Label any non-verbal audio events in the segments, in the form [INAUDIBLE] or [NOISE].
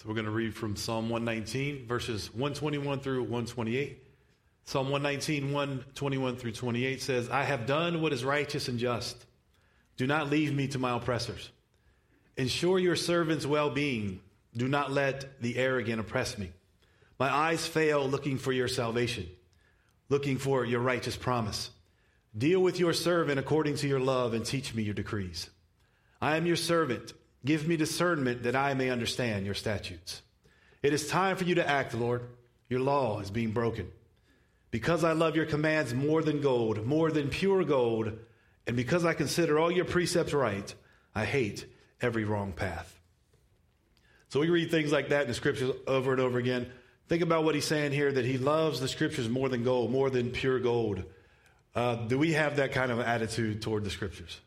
So we're going to read from Psalm 119, verses 121 through 128. Psalm 119, 121 through 28 says, I have done what is righteous and just. Do not leave me to my oppressors. Ensure your servant's well being. Do not let the arrogant oppress me. My eyes fail looking for your salvation, looking for your righteous promise. Deal with your servant according to your love and teach me your decrees. I am your servant. Give me discernment that I may understand your statutes. It is time for you to act, Lord. Your law is being broken. Because I love your commands more than gold, more than pure gold, and because I consider all your precepts right, I hate every wrong path. So we read things like that in the scriptures over and over again. Think about what he's saying here that he loves the scriptures more than gold, more than pure gold. Uh, do we have that kind of attitude toward the scriptures?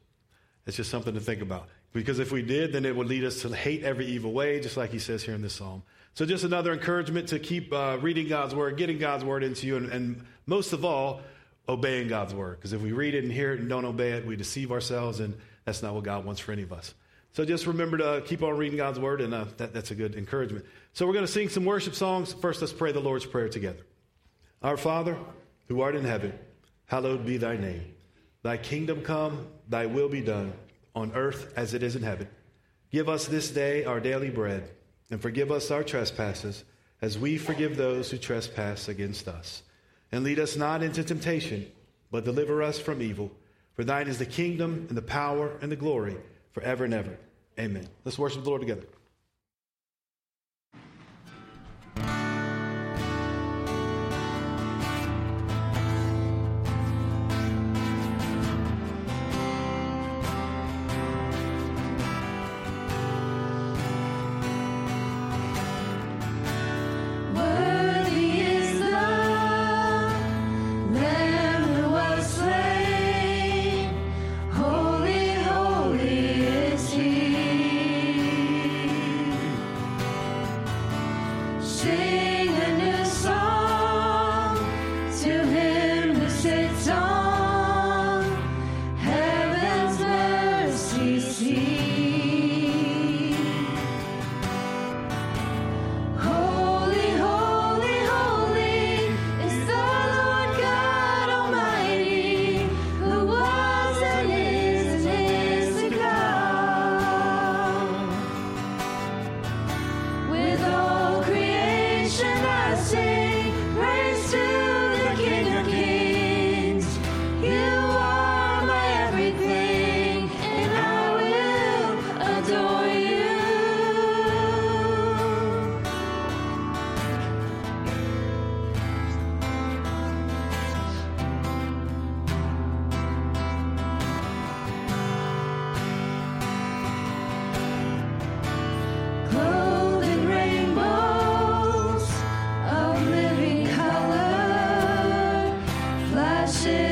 It's just something to think about. Because if we did, then it would lead us to hate every evil way, just like he says here in this psalm. So, just another encouragement to keep uh, reading God's word, getting God's word into you, and, and most of all, obeying God's word. Because if we read it and hear it and don't obey it, we deceive ourselves, and that's not what God wants for any of us. So, just remember to keep on reading God's word, and uh, that, that's a good encouragement. So, we're going to sing some worship songs. First, let's pray the Lord's Prayer together. Our Father, who art in heaven, hallowed be thy name. Thy kingdom come, thy will be done, on earth as it is in heaven. Give us this day our daily bread and forgive us our trespasses, as we forgive those who trespass against us. And lead us not into temptation, but deliver us from evil. For thine is the kingdom, and the power, and the glory, forever and ever. Amen. Let's worship the Lord together. 是。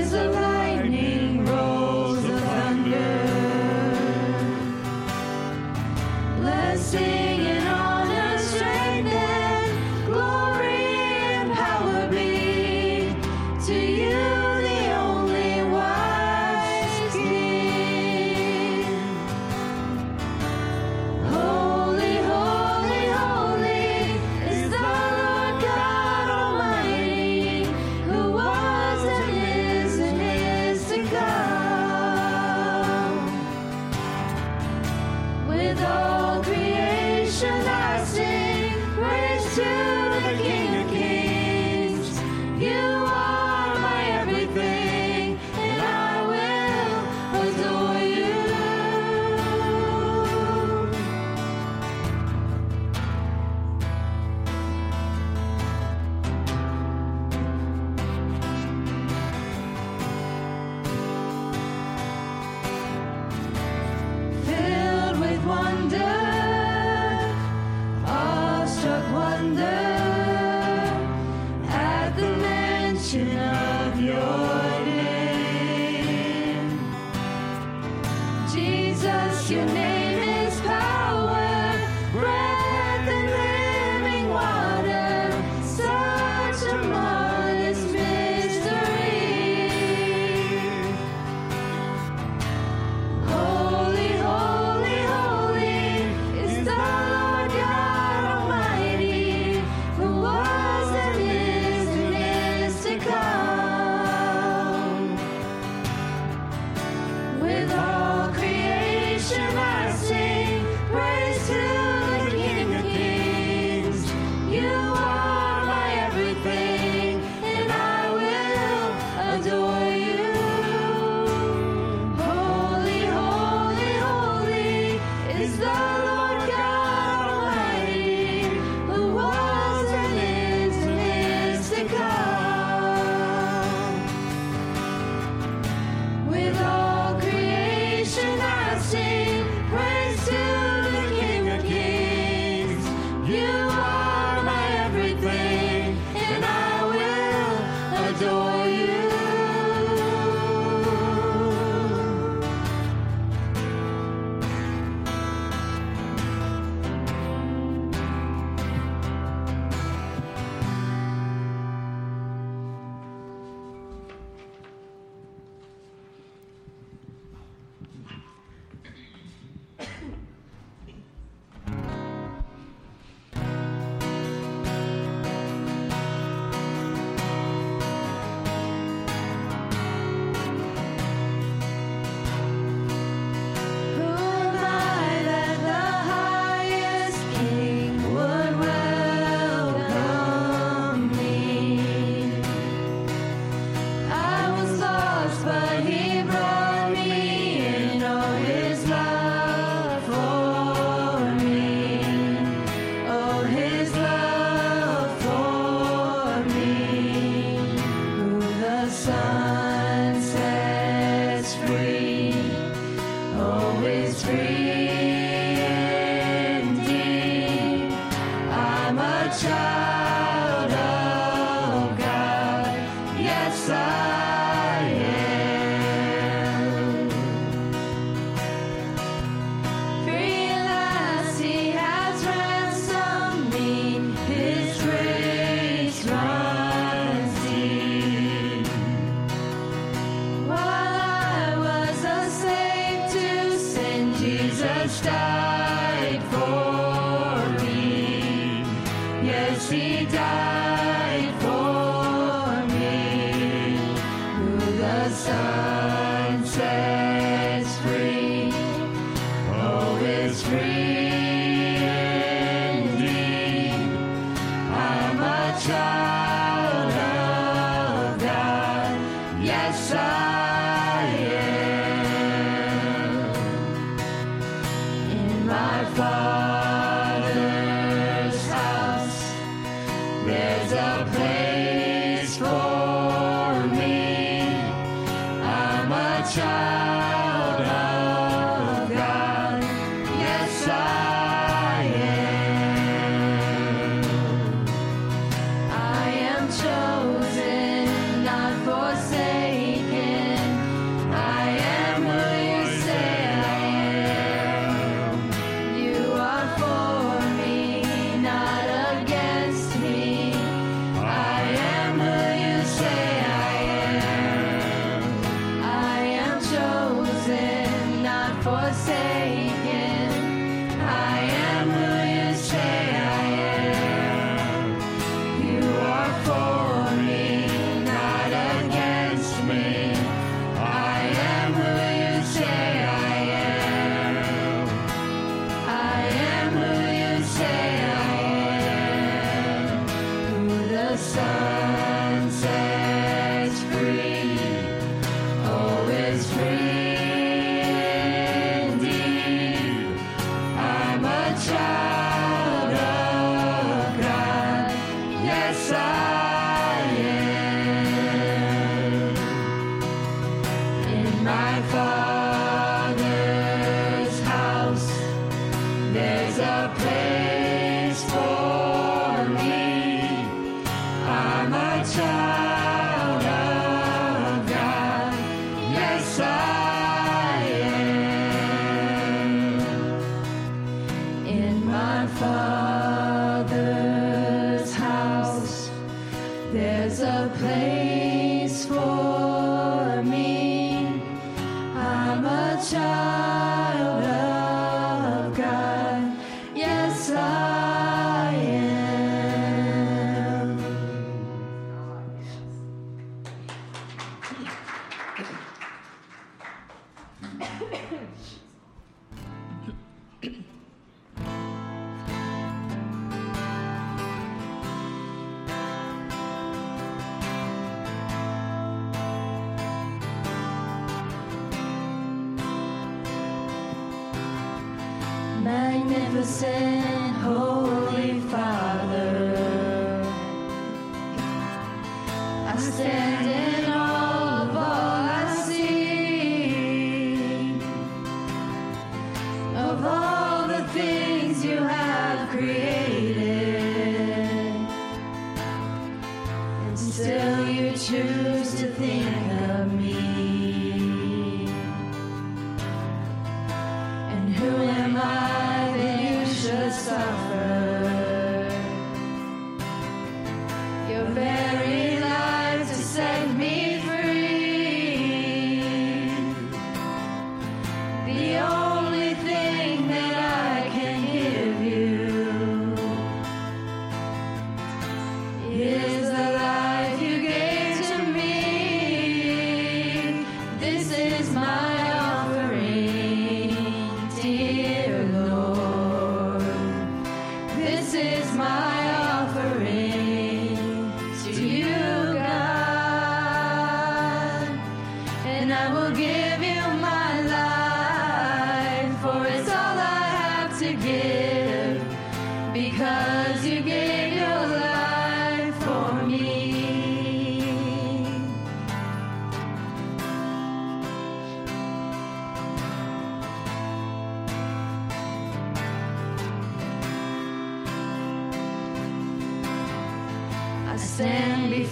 Magnificent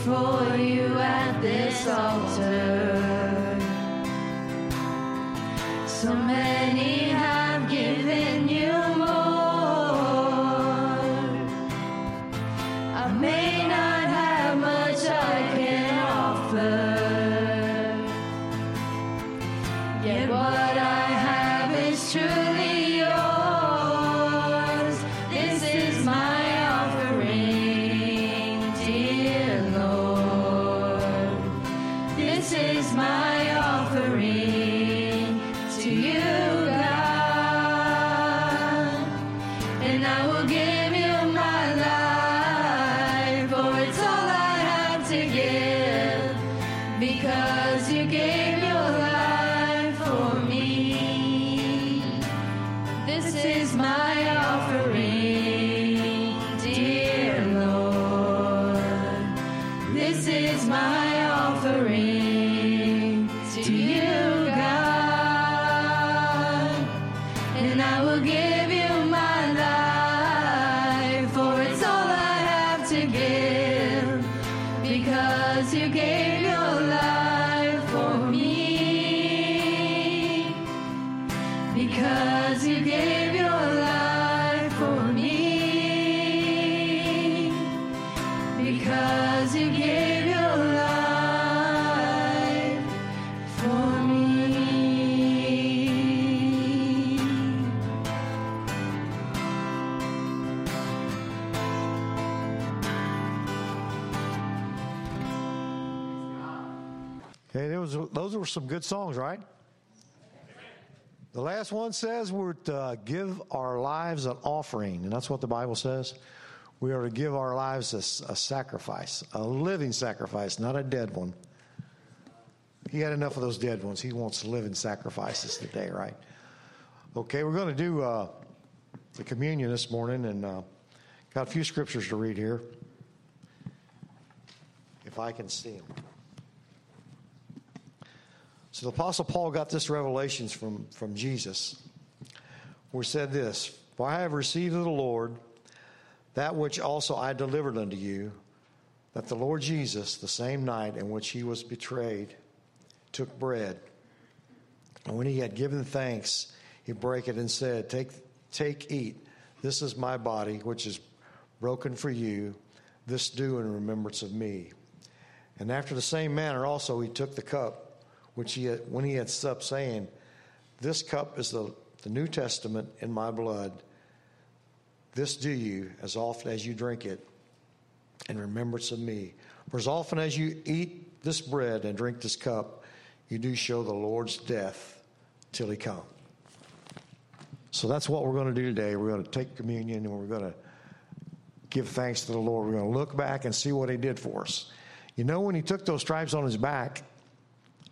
before you at this altar. Because you gave your life for me. Because you gave your life for me. Those, those were some good songs, right? The last one says we're to give our lives an offering, and that's what the Bible says. We are to give our lives a, a sacrifice, a living sacrifice, not a dead one. He had enough of those dead ones. He wants living sacrifices today, right? Okay, we're going to do uh, the communion this morning, and uh, got a few scriptures to read here. If I can see them. So the Apostle Paul got this revelations from, from Jesus, where he said this For I have received of the Lord that which also I delivered unto you, that the Lord Jesus, the same night in which he was betrayed, took bread. And when he had given thanks, he brake it and said, Take, take, eat. This is my body, which is broken for you. This do in remembrance of me. And after the same manner also he took the cup, which he had, when he had supped, saying, This cup is the, the New Testament in my blood. This do you as often as you drink it in remembrance of me. For as often as you eat this bread and drink this cup, you do show the Lord's death till he come. So that's what we're going to do today. We're going to take communion and we're going to give thanks to the Lord. We're going to look back and see what he did for us. You know, when he took those stripes on his back,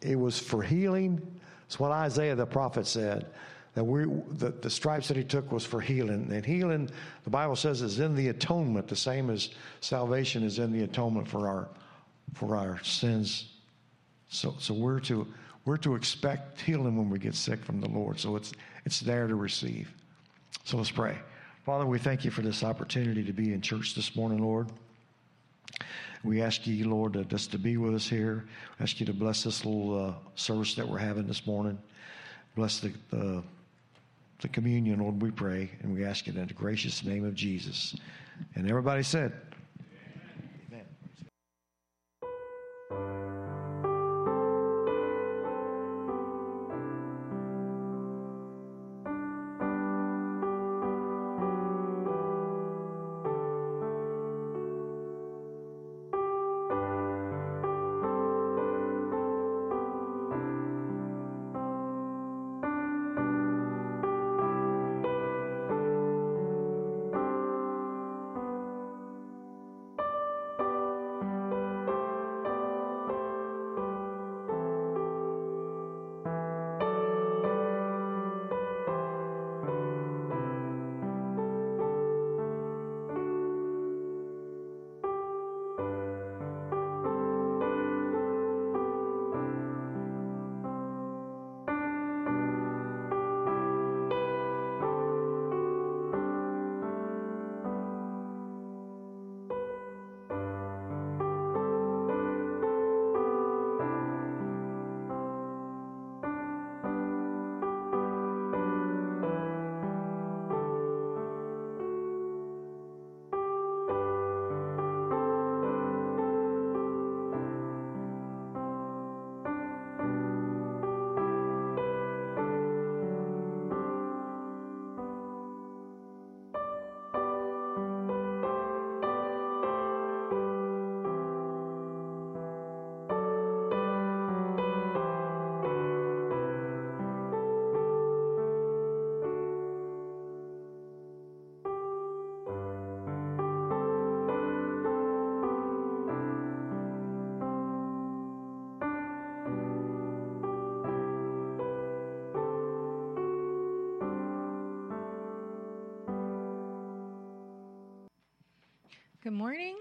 it was for healing. It's what Isaiah the prophet said. That we, the, the stripes that he took was for healing. And healing, the Bible says, is in the atonement, the same as salvation is in the atonement for our, for our sins. So, so we're to, we're to expect healing when we get sick from the Lord. So it's, it's there to receive. So let's pray. Father, we thank you for this opportunity to be in church this morning, Lord. We ask you, Lord, just to be with us here. We ask you to bless this little uh, service that we're having this morning. Bless the, the, the communion, Lord, we pray. And we ask it in the gracious name of Jesus. And everybody said, Good morning.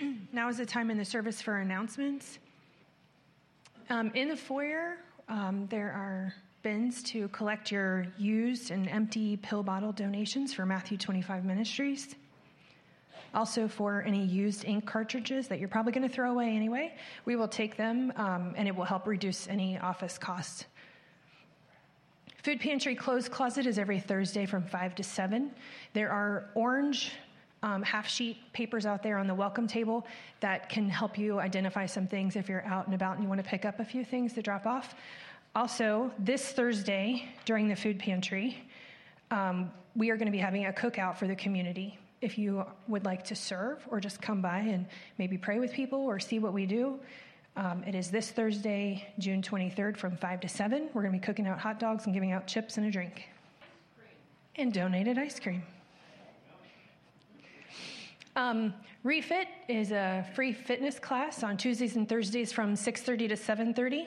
[CLEARS THROAT] now is the time in the service for announcements. Um, in the foyer, um, there are bins to collect your used and empty pill bottle donations for Matthew 25 Ministries. Also, for any used ink cartridges that you're probably going to throw away anyway, we will take them um, and it will help reduce any office costs. Food pantry closed closet is every Thursday from 5 to 7. There are orange um, half sheet papers out there on the welcome table that can help you identify some things if you're out and about and you want to pick up a few things to drop off. Also, this Thursday during the food pantry, um, we are going to be having a cookout for the community. If you would like to serve or just come by and maybe pray with people or see what we do, um, it is this Thursday, June 23rd from 5 to 7. We're going to be cooking out hot dogs and giving out chips and a drink. And donated ice cream. Um, Refit is a free fitness class on Tuesdays and Thursdays from 6:30 to 7:30.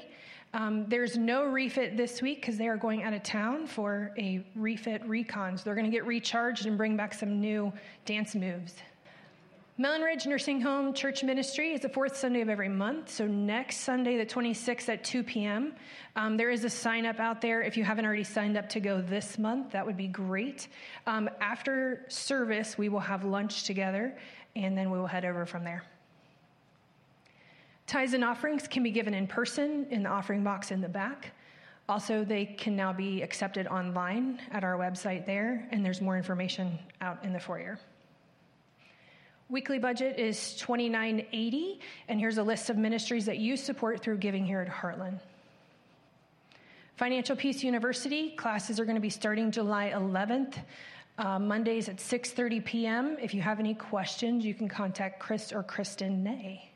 Um, there's no refit this week because they are going out of town for a refit recon. So they're going to get recharged and bring back some new dance moves. Mellon Ridge Nursing Home Church Ministry is the fourth Sunday of every month. So next Sunday, the 26th at 2 p.m., um, there is a sign up out there. If you haven't already signed up to go this month, that would be great. Um, after service, we will have lunch together, and then we will head over from there. Tithes and offerings can be given in person in the offering box in the back. Also, they can now be accepted online at our website there, and there's more information out in the foyer. Weekly budget is 2980 and here's a list of ministries that you support through giving here at Heartland. Financial Peace University classes are going to be starting July 11th, uh, Mondays at 6:30 p.m. If you have any questions, you can contact Chris or Kristen Nay.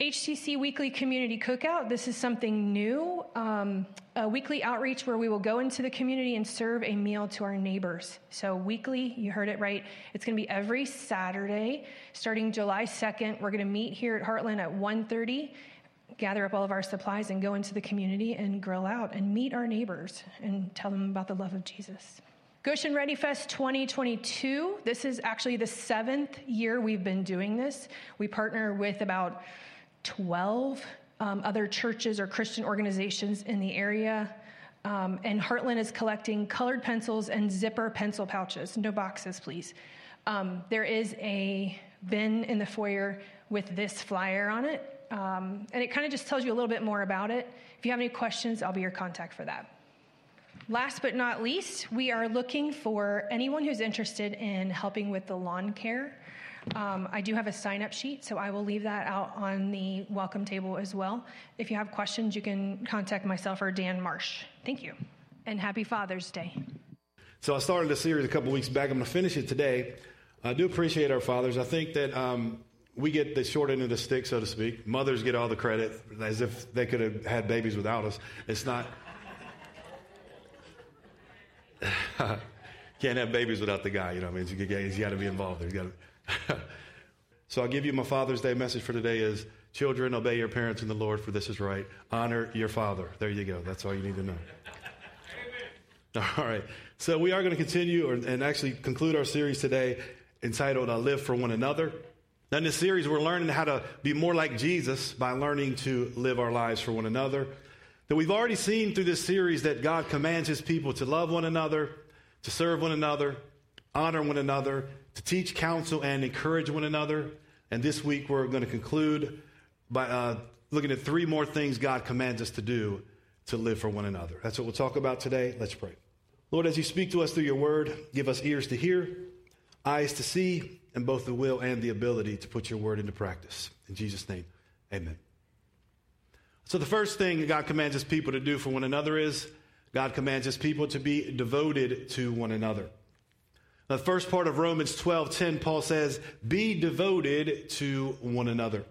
HCC Weekly Community Cookout. This is something new, um, a weekly outreach where we will go into the community and serve a meal to our neighbors. So weekly, you heard it right. It's going to be every Saturday, starting July 2nd. We're going to meet here at Heartland at 1:30, gather up all of our supplies, and go into the community and grill out and meet our neighbors and tell them about the love of Jesus. Goshen Ready Fest 2022. This is actually the seventh year we've been doing this. We partner with about 12 um, other churches or Christian organizations in the area. Um, and Heartland is collecting colored pencils and zipper pencil pouches. No boxes, please. Um, there is a bin in the foyer with this flyer on it. Um, and it kind of just tells you a little bit more about it. If you have any questions, I'll be your contact for that. Last but not least, we are looking for anyone who's interested in helping with the lawn care. Um, I do have a sign up sheet, so I will leave that out on the welcome table as well. If you have questions, you can contact myself or Dan Marsh. Thank you. And happy Father's Day. So I started a series a couple weeks back. I'm going to finish it today. I do appreciate our fathers. I think that um, we get the short end of the stick, so to speak. Mothers get all the credit as if they could have had babies without us. It's not. [LAUGHS] Can't have babies without the guy, you know. What I mean, he's got to be involved. To. [LAUGHS] so I'll give you my Father's Day message for today is children, obey your parents in the Lord, for this is right. Honor your father. There you go. That's all you need to know. [LAUGHS] All right. So we are going to continue or, and actually conclude our series today entitled uh, Live for One Another. Now, in this series, we're learning how to be more like Jesus by learning to live our lives for one another. That we've already seen through this series that God commands his people to love one another, to serve one another, honor one another, to teach, counsel, and encourage one another. And this week we're going to conclude by uh, looking at three more things God commands us to do to live for one another. That's what we'll talk about today. Let's pray. Lord, as you speak to us through your word, give us ears to hear, eyes to see, and both the will and the ability to put your word into practice. In Jesus' name, amen. So, the first thing God commands his people to do for one another is God commands his people to be devoted to one another. The first part of Romans 12:10 Paul says, "Be devoted to one another."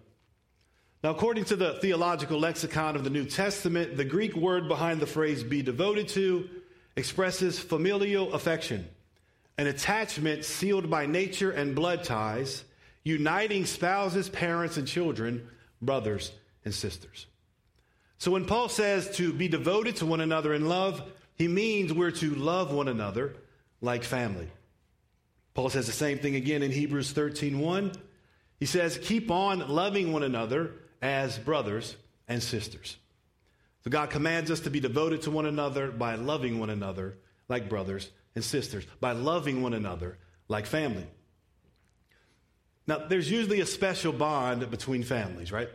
Now, according to the theological lexicon of the New Testament, the Greek word behind the phrase be devoted to expresses familial affection, an attachment sealed by nature and blood ties, uniting spouses, parents, and children, brothers and sisters. So when Paul says to be devoted to one another in love, he means we're to love one another like family. Paul says the same thing again in Hebrews 13:1. He says, "Keep on loving one another as brothers and sisters." So God commands us to be devoted to one another by loving one another like brothers and sisters, by loving one another like family. Now, there's usually a special bond between families, right?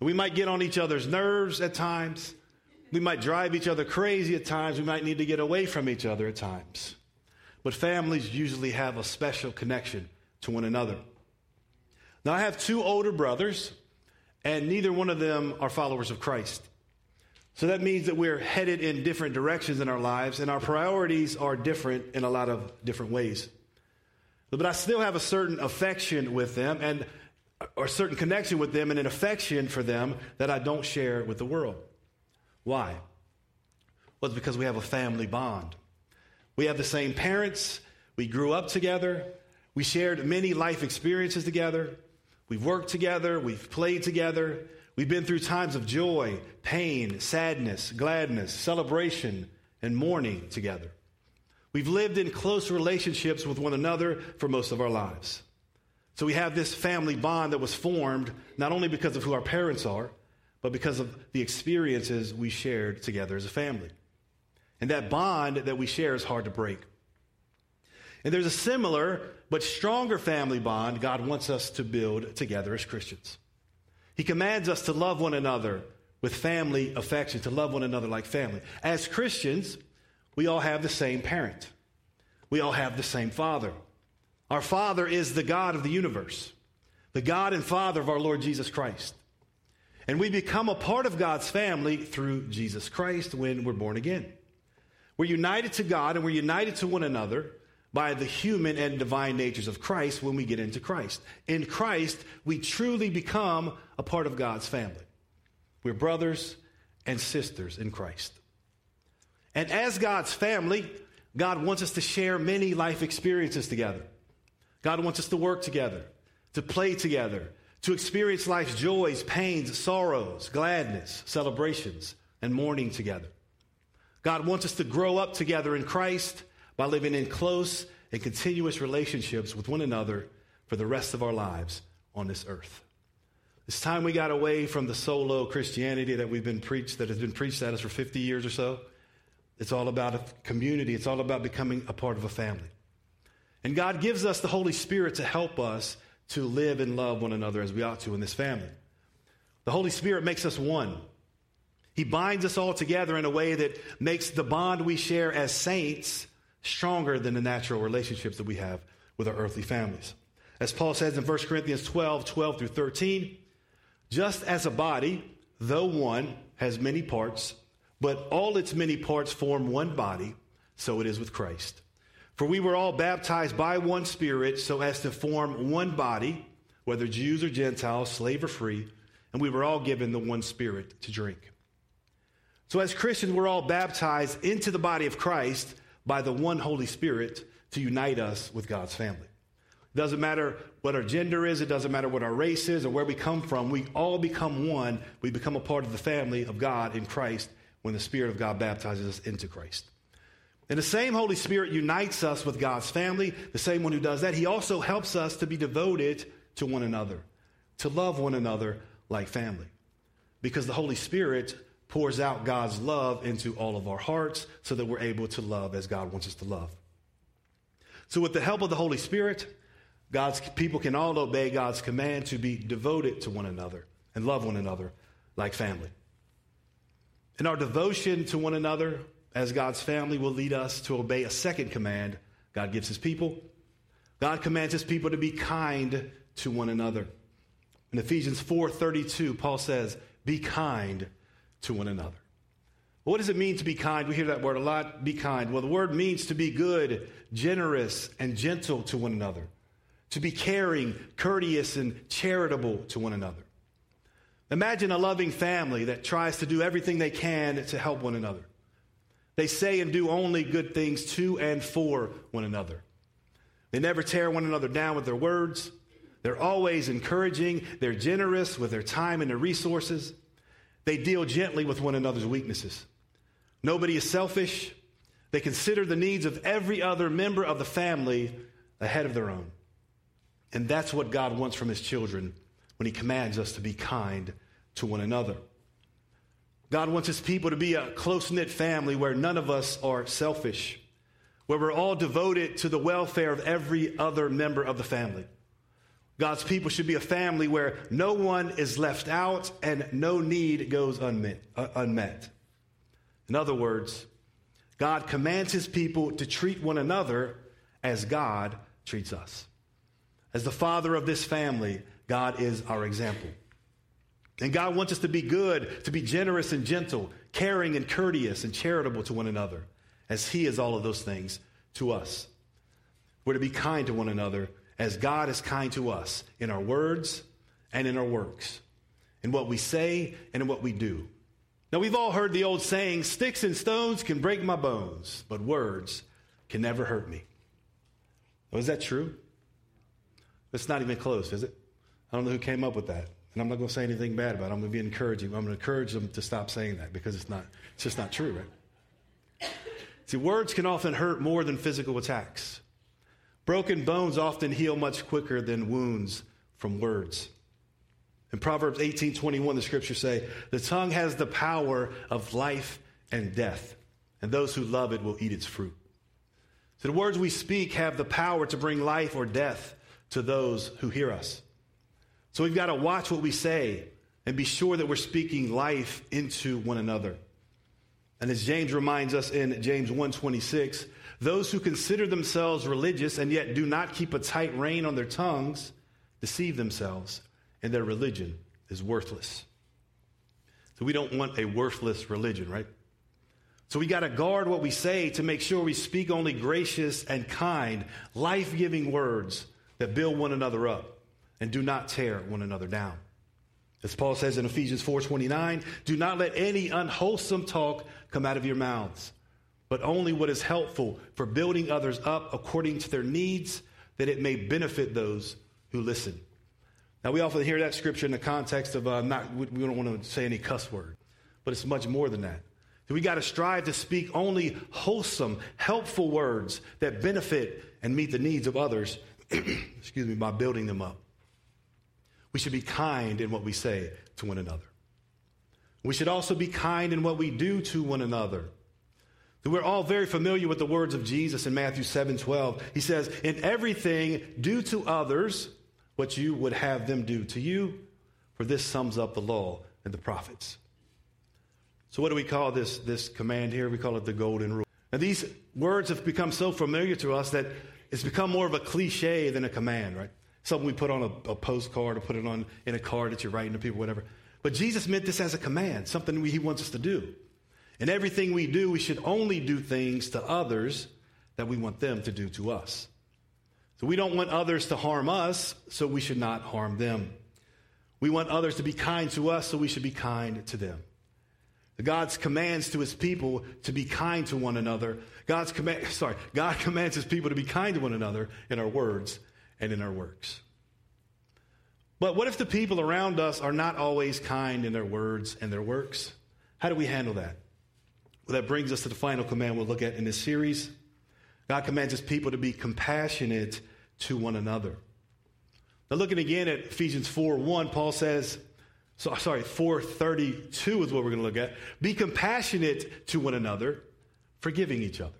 We might get on each other's nerves at times. We might drive each other crazy at times. We might need to get away from each other at times. But families usually have a special connection to one another. Now, I have two older brothers, and neither one of them are followers of Christ. So that means that we're headed in different directions in our lives, and our priorities are different in a lot of different ways. But I still have a certain affection with them and or a certain connection with them and an affection for them that I don't share with the world. Why? Well, it's because we have a family bond. We have the same parents. We grew up together. We shared many life experiences together. We've worked together. We've played together. We've been through times of joy, pain, sadness, gladness, celebration, and mourning together. We've lived in close relationships with one another for most of our lives. So we have this family bond that was formed not only because of who our parents are, but because of the experiences we shared together as a family. And that bond that we share is hard to break. And there's a similar but stronger family bond God wants us to build together as Christians. He commands us to love one another with family affection, to love one another like family. As Christians, we all have the same parent. We all have the same father. Our father is the God of the universe, the God and father of our Lord Jesus Christ. And we become a part of God's family through Jesus Christ when we're born again. We're united to God and we're united to one another by the human and divine natures of Christ when we get into Christ. In Christ, we truly become a part of God's family. We're brothers and sisters in Christ. And as God's family, God wants us to share many life experiences together. God wants us to work together, to play together, to experience life's joys, pains, sorrows, gladness, celebrations, and mourning together. God wants us to grow up together in Christ by living in close and continuous relationships with one another for the rest of our lives on this earth. It's time we got away from the solo Christianity that we've been preached, that has been preached at us for 50 years or so. It's all about a community. It's all about becoming a part of a family. And God gives us the Holy Spirit to help us to live and love one another as we ought to in this family. The Holy Spirit makes us one. He binds us all together in a way that makes the bond we share as saints stronger than the natural relationships that we have with our earthly families. As Paul says in 1 Corinthians 12 12 through 13, just as a body, though one, has many parts, but all its many parts form one body, so it is with Christ. For we were all baptized by one Spirit so as to form one body, whether Jews or Gentiles, slave or free, and we were all given the one Spirit to drink. So, as Christians, we're all baptized into the body of Christ by the one Holy Spirit to unite us with God's family. It doesn't matter what our gender is, it doesn't matter what our race is or where we come from. We all become one. We become a part of the family of God in Christ when the Spirit of God baptizes us into Christ. And the same Holy Spirit unites us with God's family, the same one who does that. He also helps us to be devoted to one another, to love one another like family. Because the Holy Spirit pours out God's love into all of our hearts so that we're able to love as God wants us to love. So, with the help of the Holy Spirit, God's people can all obey God's command to be devoted to one another and love one another like family. And our devotion to one another as God's family will lead us to obey a second command God gives his people. God commands his people to be kind to one another. In Ephesians 4:32, Paul says, "Be kind to one another. What does it mean to be kind? We hear that word a lot be kind. Well, the word means to be good, generous, and gentle to one another, to be caring, courteous, and charitable to one another. Imagine a loving family that tries to do everything they can to help one another. They say and do only good things to and for one another. They never tear one another down with their words. They're always encouraging. They're generous with their time and their resources. They deal gently with one another's weaknesses. Nobody is selfish. They consider the needs of every other member of the family ahead of their own. And that's what God wants from his children when he commands us to be kind to one another. God wants his people to be a close knit family where none of us are selfish, where we're all devoted to the welfare of every other member of the family. God's people should be a family where no one is left out and no need goes unmet. Uh, unmet. In other words, God commands his people to treat one another as God treats us. As the father of this family, God is our example. And God wants us to be good, to be generous and gentle, caring and courteous and charitable to one another, as He is all of those things to us. We're to be kind to one another as God is kind to us in our words and in our works, in what we say and in what we do. Now, we've all heard the old saying sticks and stones can break my bones, but words can never hurt me. Is that true? It's not even close, is it? I don't know who came up with that. And I'm not going to say anything bad about it. I'm going to be encouraging. I'm going to encourage them to stop saying that because it's not, it's just not true, right? See, words can often hurt more than physical attacks. Broken bones often heal much quicker than wounds from words. In Proverbs 18:21 the scriptures say, "The tongue has the power of life and death, and those who love it will eat its fruit." So the words we speak have the power to bring life or death to those who hear us. So we've got to watch what we say and be sure that we're speaking life into one another. And as James reminds us in James 1:26, those who consider themselves religious and yet do not keep a tight rein on their tongues deceive themselves, and their religion is worthless. So we don't want a worthless religion, right? So we got to guard what we say to make sure we speak only gracious and kind, life-giving words that build one another up and do not tear one another down. As Paul says in Ephesians 4:29, do not let any unwholesome talk come out of your mouths, but only what is helpful for building others up according to their needs, that it may benefit those who listen. Now we often hear that scripture in the context of uh, not we don't want to say any cuss word, but it's much more than that. We got to strive to speak only wholesome, helpful words that benefit and meet the needs of others, [CLEARS THROAT] excuse me, by building them up. We should be kind in what we say to one another. We should also be kind in what we do to one another. We're all very familiar with the words of Jesus in Matthew 7 12. He says, In everything, do to others what you would have them do to you, for this sums up the law and the prophets. So, what do we call this, this command here? We call it the golden rule. Now, these words have become so familiar to us that it's become more of a cliche than a command, right? Something we put on a, a postcard or put it on in a card that you're writing to people, whatever. But Jesus meant this as a command, something we, he wants us to do. And everything we do, we should only do things to others that we want them to do to us. So we don't want others to harm us, so we should not harm them. We want others to be kind to us, so we should be kind to them. God's commands to his people to be kind to one another. God's command, [LAUGHS] sorry, God commands his people to be kind to one another in our words and in our works. But what if the people around us are not always kind in their words and their works? How do we handle that? Well, that brings us to the final command we'll look at in this series. God commands his people to be compassionate to one another. Now, looking again at Ephesians 4 1, Paul says, so, sorry, 432 is what we're going to look at. Be compassionate to one another, forgiving each other.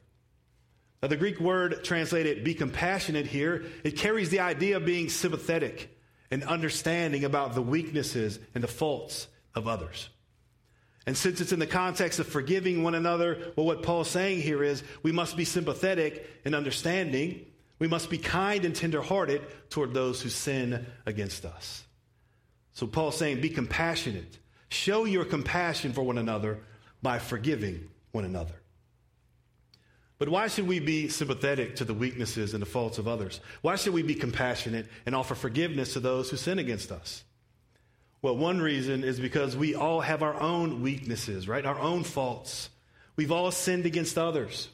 Now, the Greek word translated be compassionate here, it carries the idea of being sympathetic and understanding about the weaknesses and the faults of others. And since it's in the context of forgiving one another, well, what Paul's saying here is we must be sympathetic and understanding. We must be kind and tenderhearted toward those who sin against us. So Paul's saying, be compassionate. Show your compassion for one another by forgiving one another. But why should we be sympathetic to the weaknesses and the faults of others? Why should we be compassionate and offer forgiveness to those who sin against us? Well, one reason is because we all have our own weaknesses, right? Our own faults. We've all sinned against others.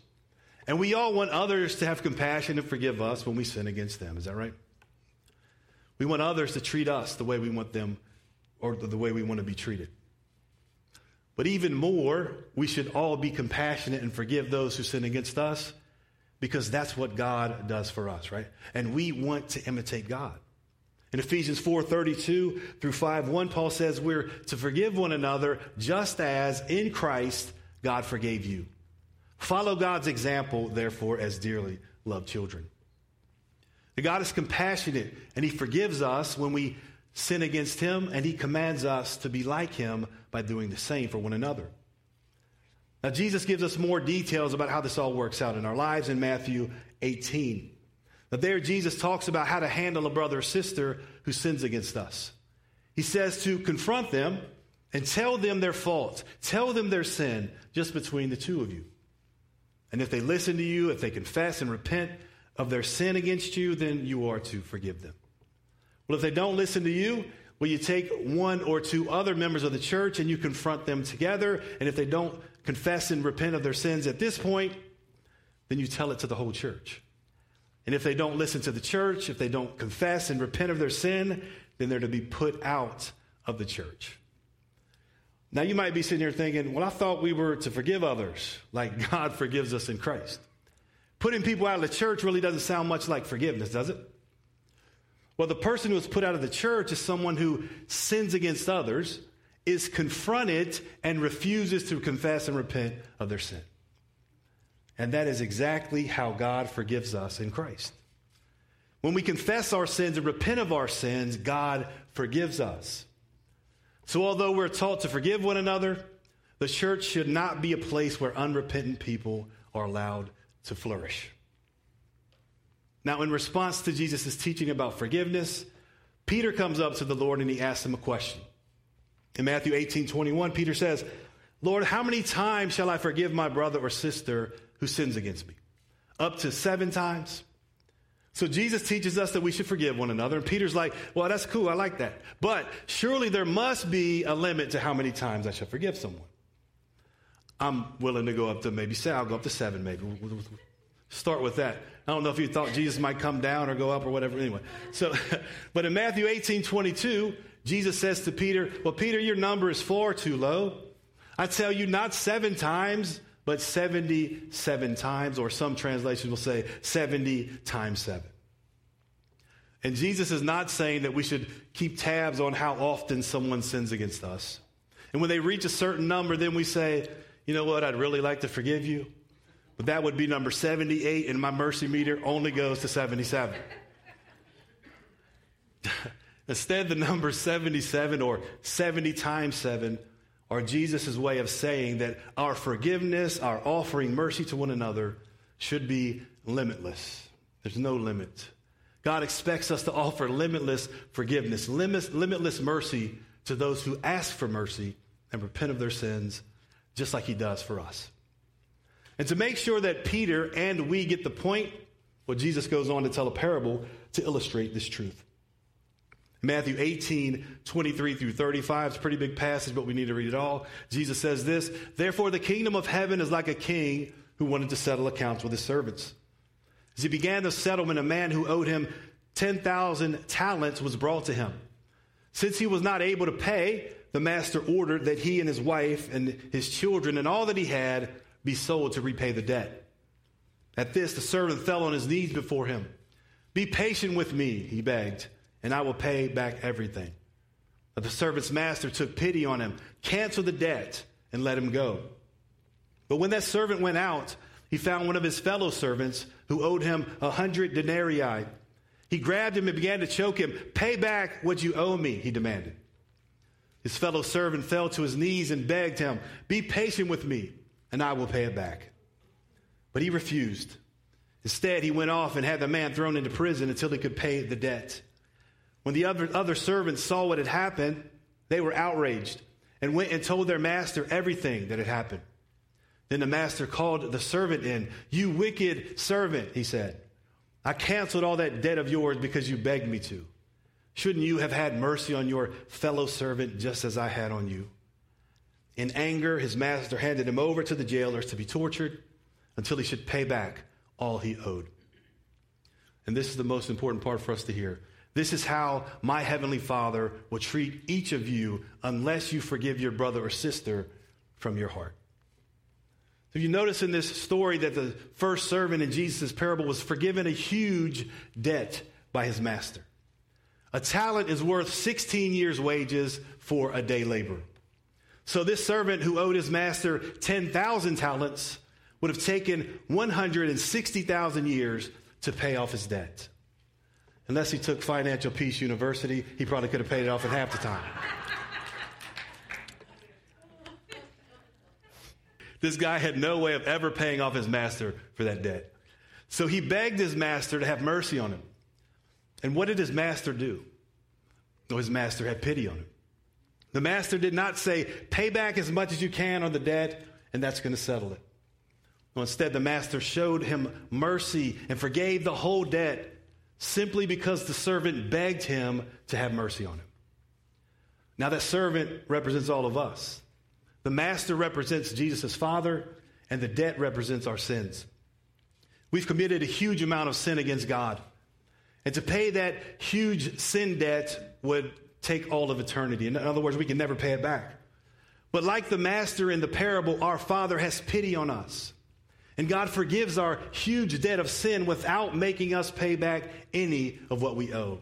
And we all want others to have compassion and forgive us when we sin against them. Is that right? We want others to treat us the way we want them or the way we want to be treated. But even more, we should all be compassionate and forgive those who sin against us because that's what God does for us, right? And we want to imitate God. In Ephesians 4:32 through 5:1 Paul says we're to forgive one another just as in Christ God forgave you. Follow God's example therefore as dearly loved children. God is compassionate and He forgives us when we sin against Him, and He commands us to be like Him by doing the same for one another. Now, Jesus gives us more details about how this all works out in our lives in Matthew 18. Now, there, Jesus talks about how to handle a brother or sister who sins against us. He says to confront them and tell them their fault, tell them their sin just between the two of you. And if they listen to you, if they confess and repent of their sin against you, then you are to forgive them. Well, if they don't listen to you, well, you take one or two other members of the church and you confront them together. And if they don't confess and repent of their sins at this point, then you tell it to the whole church. And if they don't listen to the church, if they don't confess and repent of their sin, then they're to be put out of the church. Now, you might be sitting here thinking, well, I thought we were to forgive others like [LAUGHS] God forgives us in Christ. Putting people out of the church really doesn't sound much like forgiveness, does it? Well, the person who is put out of the church is someone who sins against others, is confronted, and refuses to confess and repent of their sin. And that is exactly how God forgives us in Christ. When we confess our sins and repent of our sins, God forgives us. So, although we're taught to forgive one another, the church should not be a place where unrepentant people are allowed to flourish. Now, in response to Jesus' teaching about forgiveness, Peter comes up to the Lord and he asks him a question. In Matthew 18 21, Peter says, Lord, how many times shall I forgive my brother or sister who sins against me? Up to seven times? So Jesus teaches us that we should forgive one another. And Peter's like, well, that's cool. I like that. But surely there must be a limit to how many times I should forgive someone. I'm willing to go up to maybe say, I'll go up to seven, maybe. Start with that. I don't know if you thought Jesus might come down or go up or whatever. Anyway, so, [LAUGHS] but in Matthew 18 22, Jesus says to Peter, Well, Peter, your number is far too low. I tell you, not seven times, but 77 times, or some translations will say 70 times seven. And Jesus is not saying that we should keep tabs on how often someone sins against us. And when they reach a certain number, then we say, you know what, I'd really like to forgive you. But that would be number 78, and my mercy meter only goes to 77. [LAUGHS] Instead, the number 77 or 70 times 7 are Jesus' way of saying that our forgiveness, our offering mercy to one another, should be limitless. There's no limit. God expects us to offer limitless forgiveness, limitless mercy to those who ask for mercy and repent of their sins, just like He does for us. And to make sure that Peter and we get the point, well, Jesus goes on to tell a parable to illustrate this truth. Matthew 18, 23 through 35. It's a pretty big passage, but we need to read it all. Jesus says this Therefore, the kingdom of heaven is like a king who wanted to settle accounts with his servants. As he began the settlement, a man who owed him 10,000 talents was brought to him. Since he was not able to pay, the master ordered that he and his wife and his children and all that he had be sold to repay the debt. At this, the servant fell on his knees before him. Be patient with me, he begged and I will pay back everything. But the servant's master took pity on him, canceled the debt, and let him go. But when that servant went out, he found one of his fellow servants who owed him a hundred denarii. He grabbed him and began to choke him. Pay back what you owe me, he demanded. His fellow servant fell to his knees and begged him, Be patient with me, and I will pay it back. But he refused. Instead, he went off and had the man thrown into prison until he could pay the debt. When the other, other servants saw what had happened, they were outraged and went and told their master everything that had happened. Then the master called the servant in. You wicked servant, he said. I canceled all that debt of yours because you begged me to. Shouldn't you have had mercy on your fellow servant just as I had on you? In anger, his master handed him over to the jailers to be tortured until he should pay back all he owed. And this is the most important part for us to hear. This is how my heavenly Father will treat each of you unless you forgive your brother or sister from your heart. So you notice in this story that the first servant in Jesus' parable was forgiven a huge debt by his master. A talent is worth 16 years' wages for a day labor. So this servant who owed his master 10,000 talents would have taken 160,000 years to pay off his debt. Unless he took Financial Peace University, he probably could have paid it off in half the time. this guy had no way of ever paying off his master for that debt. So he begged his master to have mercy on him. And what did his master do? Well, his master had pity on him. The master did not say, pay back as much as you can on the debt, and that's going to settle it. No, instead, the master showed him mercy and forgave the whole debt simply because the servant begged him to have mercy on him. Now, that servant represents all of us. The master represents Jesus' father, and the debt represents our sins. We've committed a huge amount of sin against God. And to pay that huge sin debt would take all of eternity. In other words, we can never pay it back. But like the master in the parable, our Father has pity on us. And God forgives our huge debt of sin without making us pay back any of what we owe.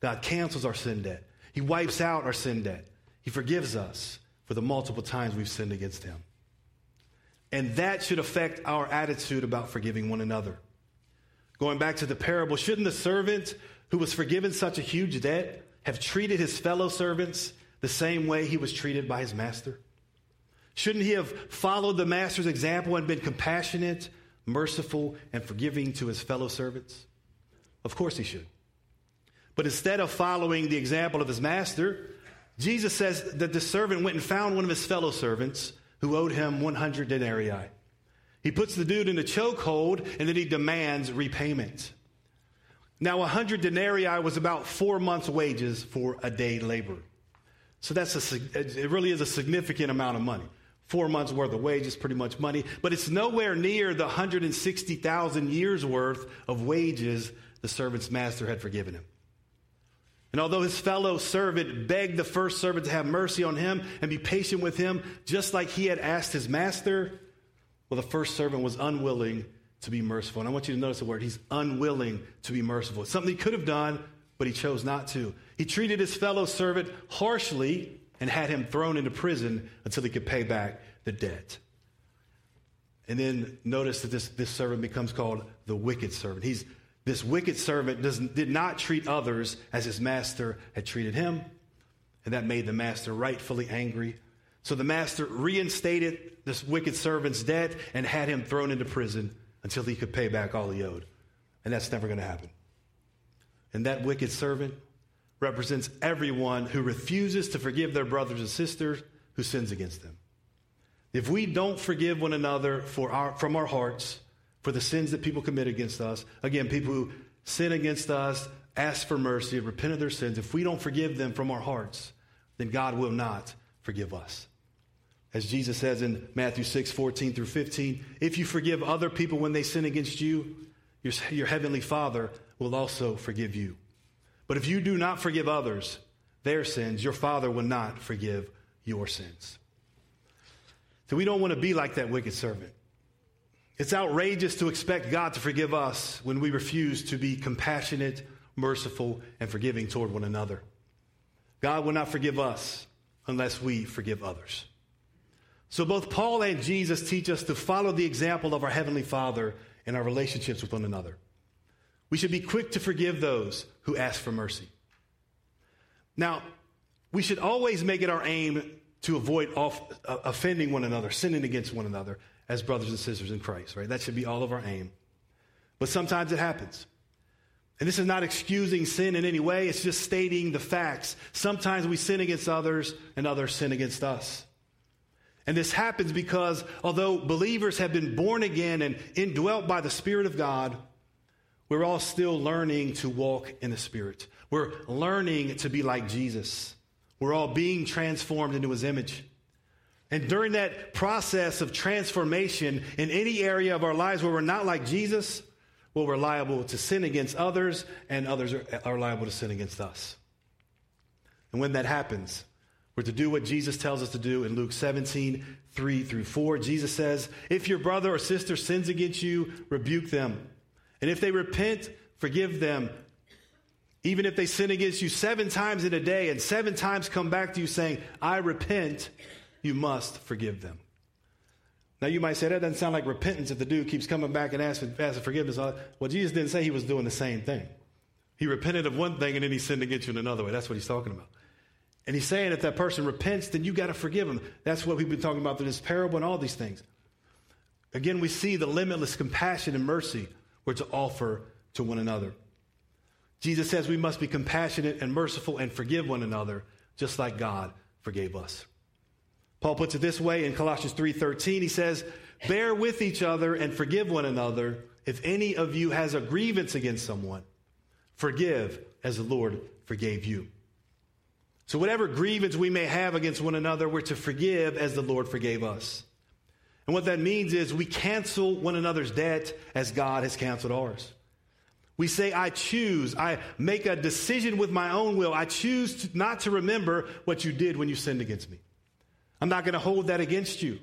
God cancels our sin debt. He wipes out our sin debt. He forgives us for the multiple times we've sinned against Him. And that should affect our attitude about forgiving one another. Going back to the parable, shouldn't the servant who was forgiven such a huge debt have treated his fellow servants the same way he was treated by his master? Shouldn't he have followed the master's example and been compassionate, merciful, and forgiving to his fellow servants? Of course he should. But instead of following the example of his master, Jesus says that the servant went and found one of his fellow servants who owed him 100 denarii. He puts the dude in a chokehold and then he demands repayment. Now, 100 denarii was about four months' wages for a day labor. So that's a, it really is a significant amount of money. Four months worth of wages, pretty much money, but it's nowhere near the 160,000 years worth of wages the servant's master had forgiven him. And although his fellow servant begged the first servant to have mercy on him and be patient with him, just like he had asked his master, well, the first servant was unwilling to be merciful. And I want you to notice the word. He's unwilling to be merciful. It's something he could have done, but he chose not to. He treated his fellow servant harshly and had him thrown into prison until he could pay back the debt. And then notice that this, this servant becomes called the wicked servant. He's this wicked servant does, did not treat others as his master had treated him, and that made the master rightfully angry. So the master reinstated this wicked servant's debt and had him thrown into prison until he could pay back all he owed. And that's never going to happen. And that wicked servant represents everyone who refuses to forgive their brothers and sisters who sins against them. If we don't forgive one another our, from our hearts for the sins that people commit against us, again, people who sin against us, ask for mercy, repent of their sins, if we don't forgive them from our hearts, then God will not forgive us. As Jesus says in Matthew 6, 14 through 15, if you forgive other people when they sin against you, your, your heavenly Father will also forgive you. But if you do not forgive others their sins, your Father will not forgive your sins. So we don't want to be like that wicked servant. It's outrageous to expect God to forgive us when we refuse to be compassionate, merciful, and forgiving toward one another. God will not forgive us unless we forgive others. So both Paul and Jesus teach us to follow the example of our Heavenly Father in our relationships with one another. We should be quick to forgive those who ask for mercy. Now, we should always make it our aim to avoid off, uh, offending one another, sinning against one another as brothers and sisters in Christ, right? That should be all of our aim. But sometimes it happens. And this is not excusing sin in any way, it's just stating the facts. Sometimes we sin against others and others sin against us. And this happens because although believers have been born again and indwelt by the Spirit of God, we're all still learning to walk in the Spirit. We're learning to be like Jesus. We're all being transformed into His image. And during that process of transformation in any area of our lives where we're not like Jesus, well, we're liable to sin against others, and others are, are liable to sin against us. And when that happens, we're to do what Jesus tells us to do in Luke 17, 3 through 4. Jesus says, If your brother or sister sins against you, rebuke them. And if they repent, forgive them. Even if they sin against you seven times in a day and seven times come back to you saying, I repent, you must forgive them. Now you might say that doesn't sound like repentance if the dude keeps coming back and asking, asking forgiveness. Well, Jesus didn't say he was doing the same thing. He repented of one thing and then he sinned against you in another way. That's what he's talking about. And he's saying if that person repents, then you got to forgive them. That's what we've been talking about through this parable and all these things. Again, we see the limitless compassion and mercy we're to offer to one another. Jesus says we must be compassionate and merciful and forgive one another, just like God forgave us. Paul puts it this way in Colossians 3:13. He says, "Bear with each other and forgive one another. If any of you has a grievance against someone, forgive as the Lord forgave you." So whatever grievance we may have against one another, we're to forgive as the Lord forgave us. And what that means is we cancel one another's debt as God has canceled ours. We say, I choose. I make a decision with my own will. I choose to, not to remember what you did when you sinned against me. I'm not going to hold that against you.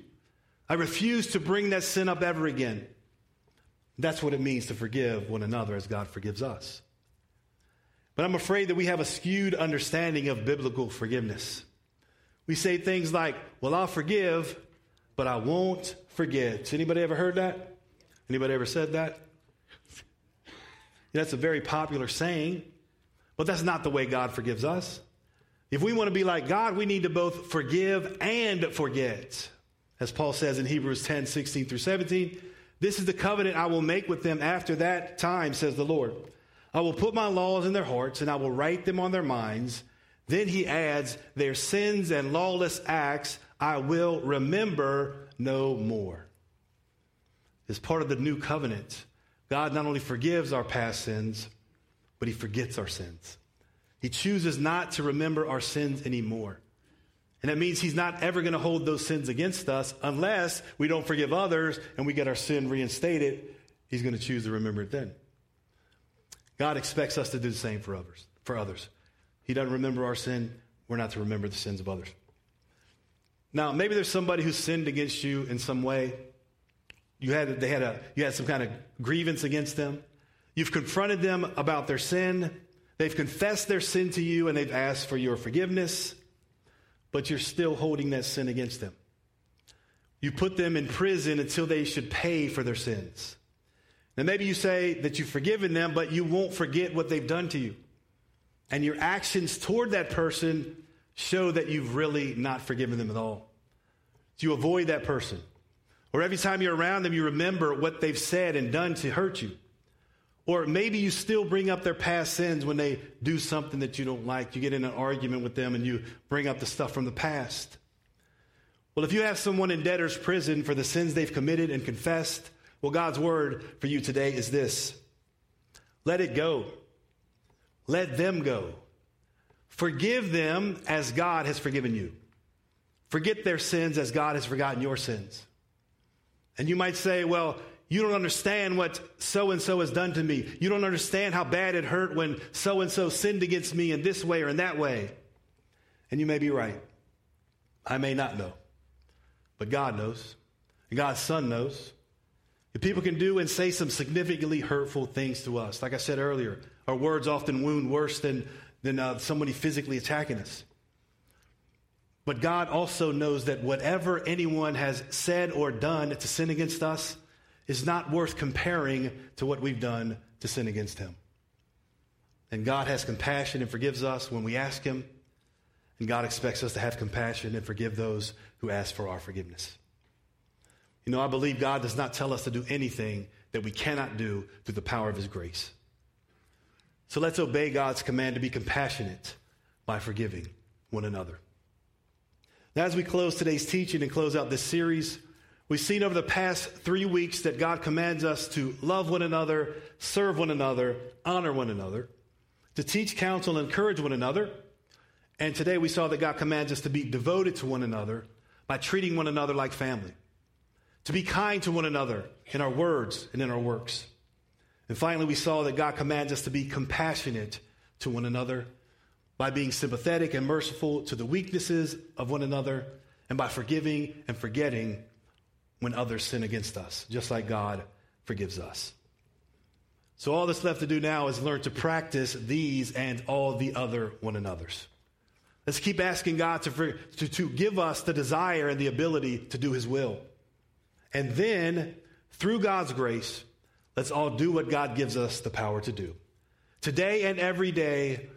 I refuse to bring that sin up ever again. That's what it means to forgive one another as God forgives us. But I'm afraid that we have a skewed understanding of biblical forgiveness. We say things like, Well, I'll forgive, but I won't forget. Anybody ever heard that? Anybody ever said that? That's a very popular saying, but that's not the way God forgives us. If we want to be like God, we need to both forgive and forget. As Paul says in Hebrews 10 16 through 17, this is the covenant I will make with them after that time, says the Lord. I will put my laws in their hearts and I will write them on their minds. Then he adds, their sins and lawless acts I will remember no more. As part of the new covenant, God not only forgives our past sins, but he forgets our sins. He chooses not to remember our sins anymore. And that means he's not ever going to hold those sins against us unless we don't forgive others and we get our sin reinstated. He's going to choose to remember it then. God expects us to do the same for others. For others. He doesn't remember our sin. We're not to remember the sins of others. Now, maybe there's somebody who sinned against you in some way. You had, they had a, you had some kind of grievance against them. You've confronted them about their sin. They've confessed their sin to you and they've asked for your forgiveness, but you're still holding that sin against them. You put them in prison until they should pay for their sins. Now, maybe you say that you've forgiven them, but you won't forget what they've done to you. And your actions toward that person show that you've really not forgiven them at all. Do you avoid that person? Or every time you're around them, you remember what they've said and done to hurt you. Or maybe you still bring up their past sins when they do something that you don't like. You get in an argument with them and you bring up the stuff from the past. Well, if you have someone in debtor's prison for the sins they've committed and confessed, well, God's word for you today is this let it go. Let them go. Forgive them as God has forgiven you. Forget their sins as God has forgotten your sins. And you might say, well, you don't understand what so and so has done to me. You don't understand how bad it hurt when so and so sinned against me in this way or in that way. And you may be right. I may not know. But God knows. God's Son knows. If people can do and say some significantly hurtful things to us, like I said earlier, our words often wound worse than, than uh, somebody physically attacking us. But God also knows that whatever anyone has said or done to sin against us is not worth comparing to what we've done to sin against Him. And God has compassion and forgives us when we ask Him. And God expects us to have compassion and forgive those who ask for our forgiveness. You know, I believe God does not tell us to do anything that we cannot do through the power of His grace. So let's obey God's command to be compassionate by forgiving one another. Now, as we close today's teaching and close out this series, we've seen over the past three weeks that God commands us to love one another, serve one another, honor one another, to teach, counsel, and encourage one another. And today we saw that God commands us to be devoted to one another by treating one another like family, to be kind to one another in our words and in our works. And finally, we saw that God commands us to be compassionate to one another by being sympathetic and merciful to the weaknesses of one another, and by forgiving and forgetting when others sin against us, just like God forgives us. So, all that's left to do now is learn to practice these and all the other one another's. Let's keep asking God to, to, to give us the desire and the ability to do His will. And then, through God's grace, let's all do what God gives us the power to do Today and every day,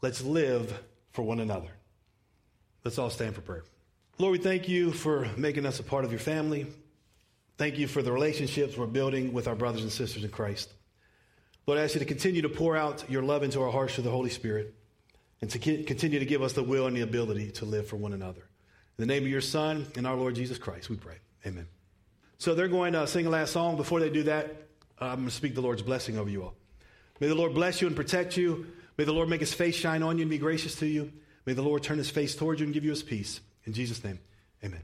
let's live for one another. Let's all stand for prayer. Lord, we thank you for making us a part of your family. Thank you for the relationships we're building with our brothers and sisters in Christ. Lord, I ask you to continue to pour out your love into our hearts through the Holy Spirit and to continue to give us the will and the ability to live for one another. In the name of your Son and our Lord Jesus Christ, we pray. Amen. So they're going to sing a last song. Before they do that, I'm going to speak the Lord's blessing over you all. May the Lord bless you and protect you. May the Lord make his face shine on you and be gracious to you. May the Lord turn his face towards you and give you his peace. In Jesus' name, amen.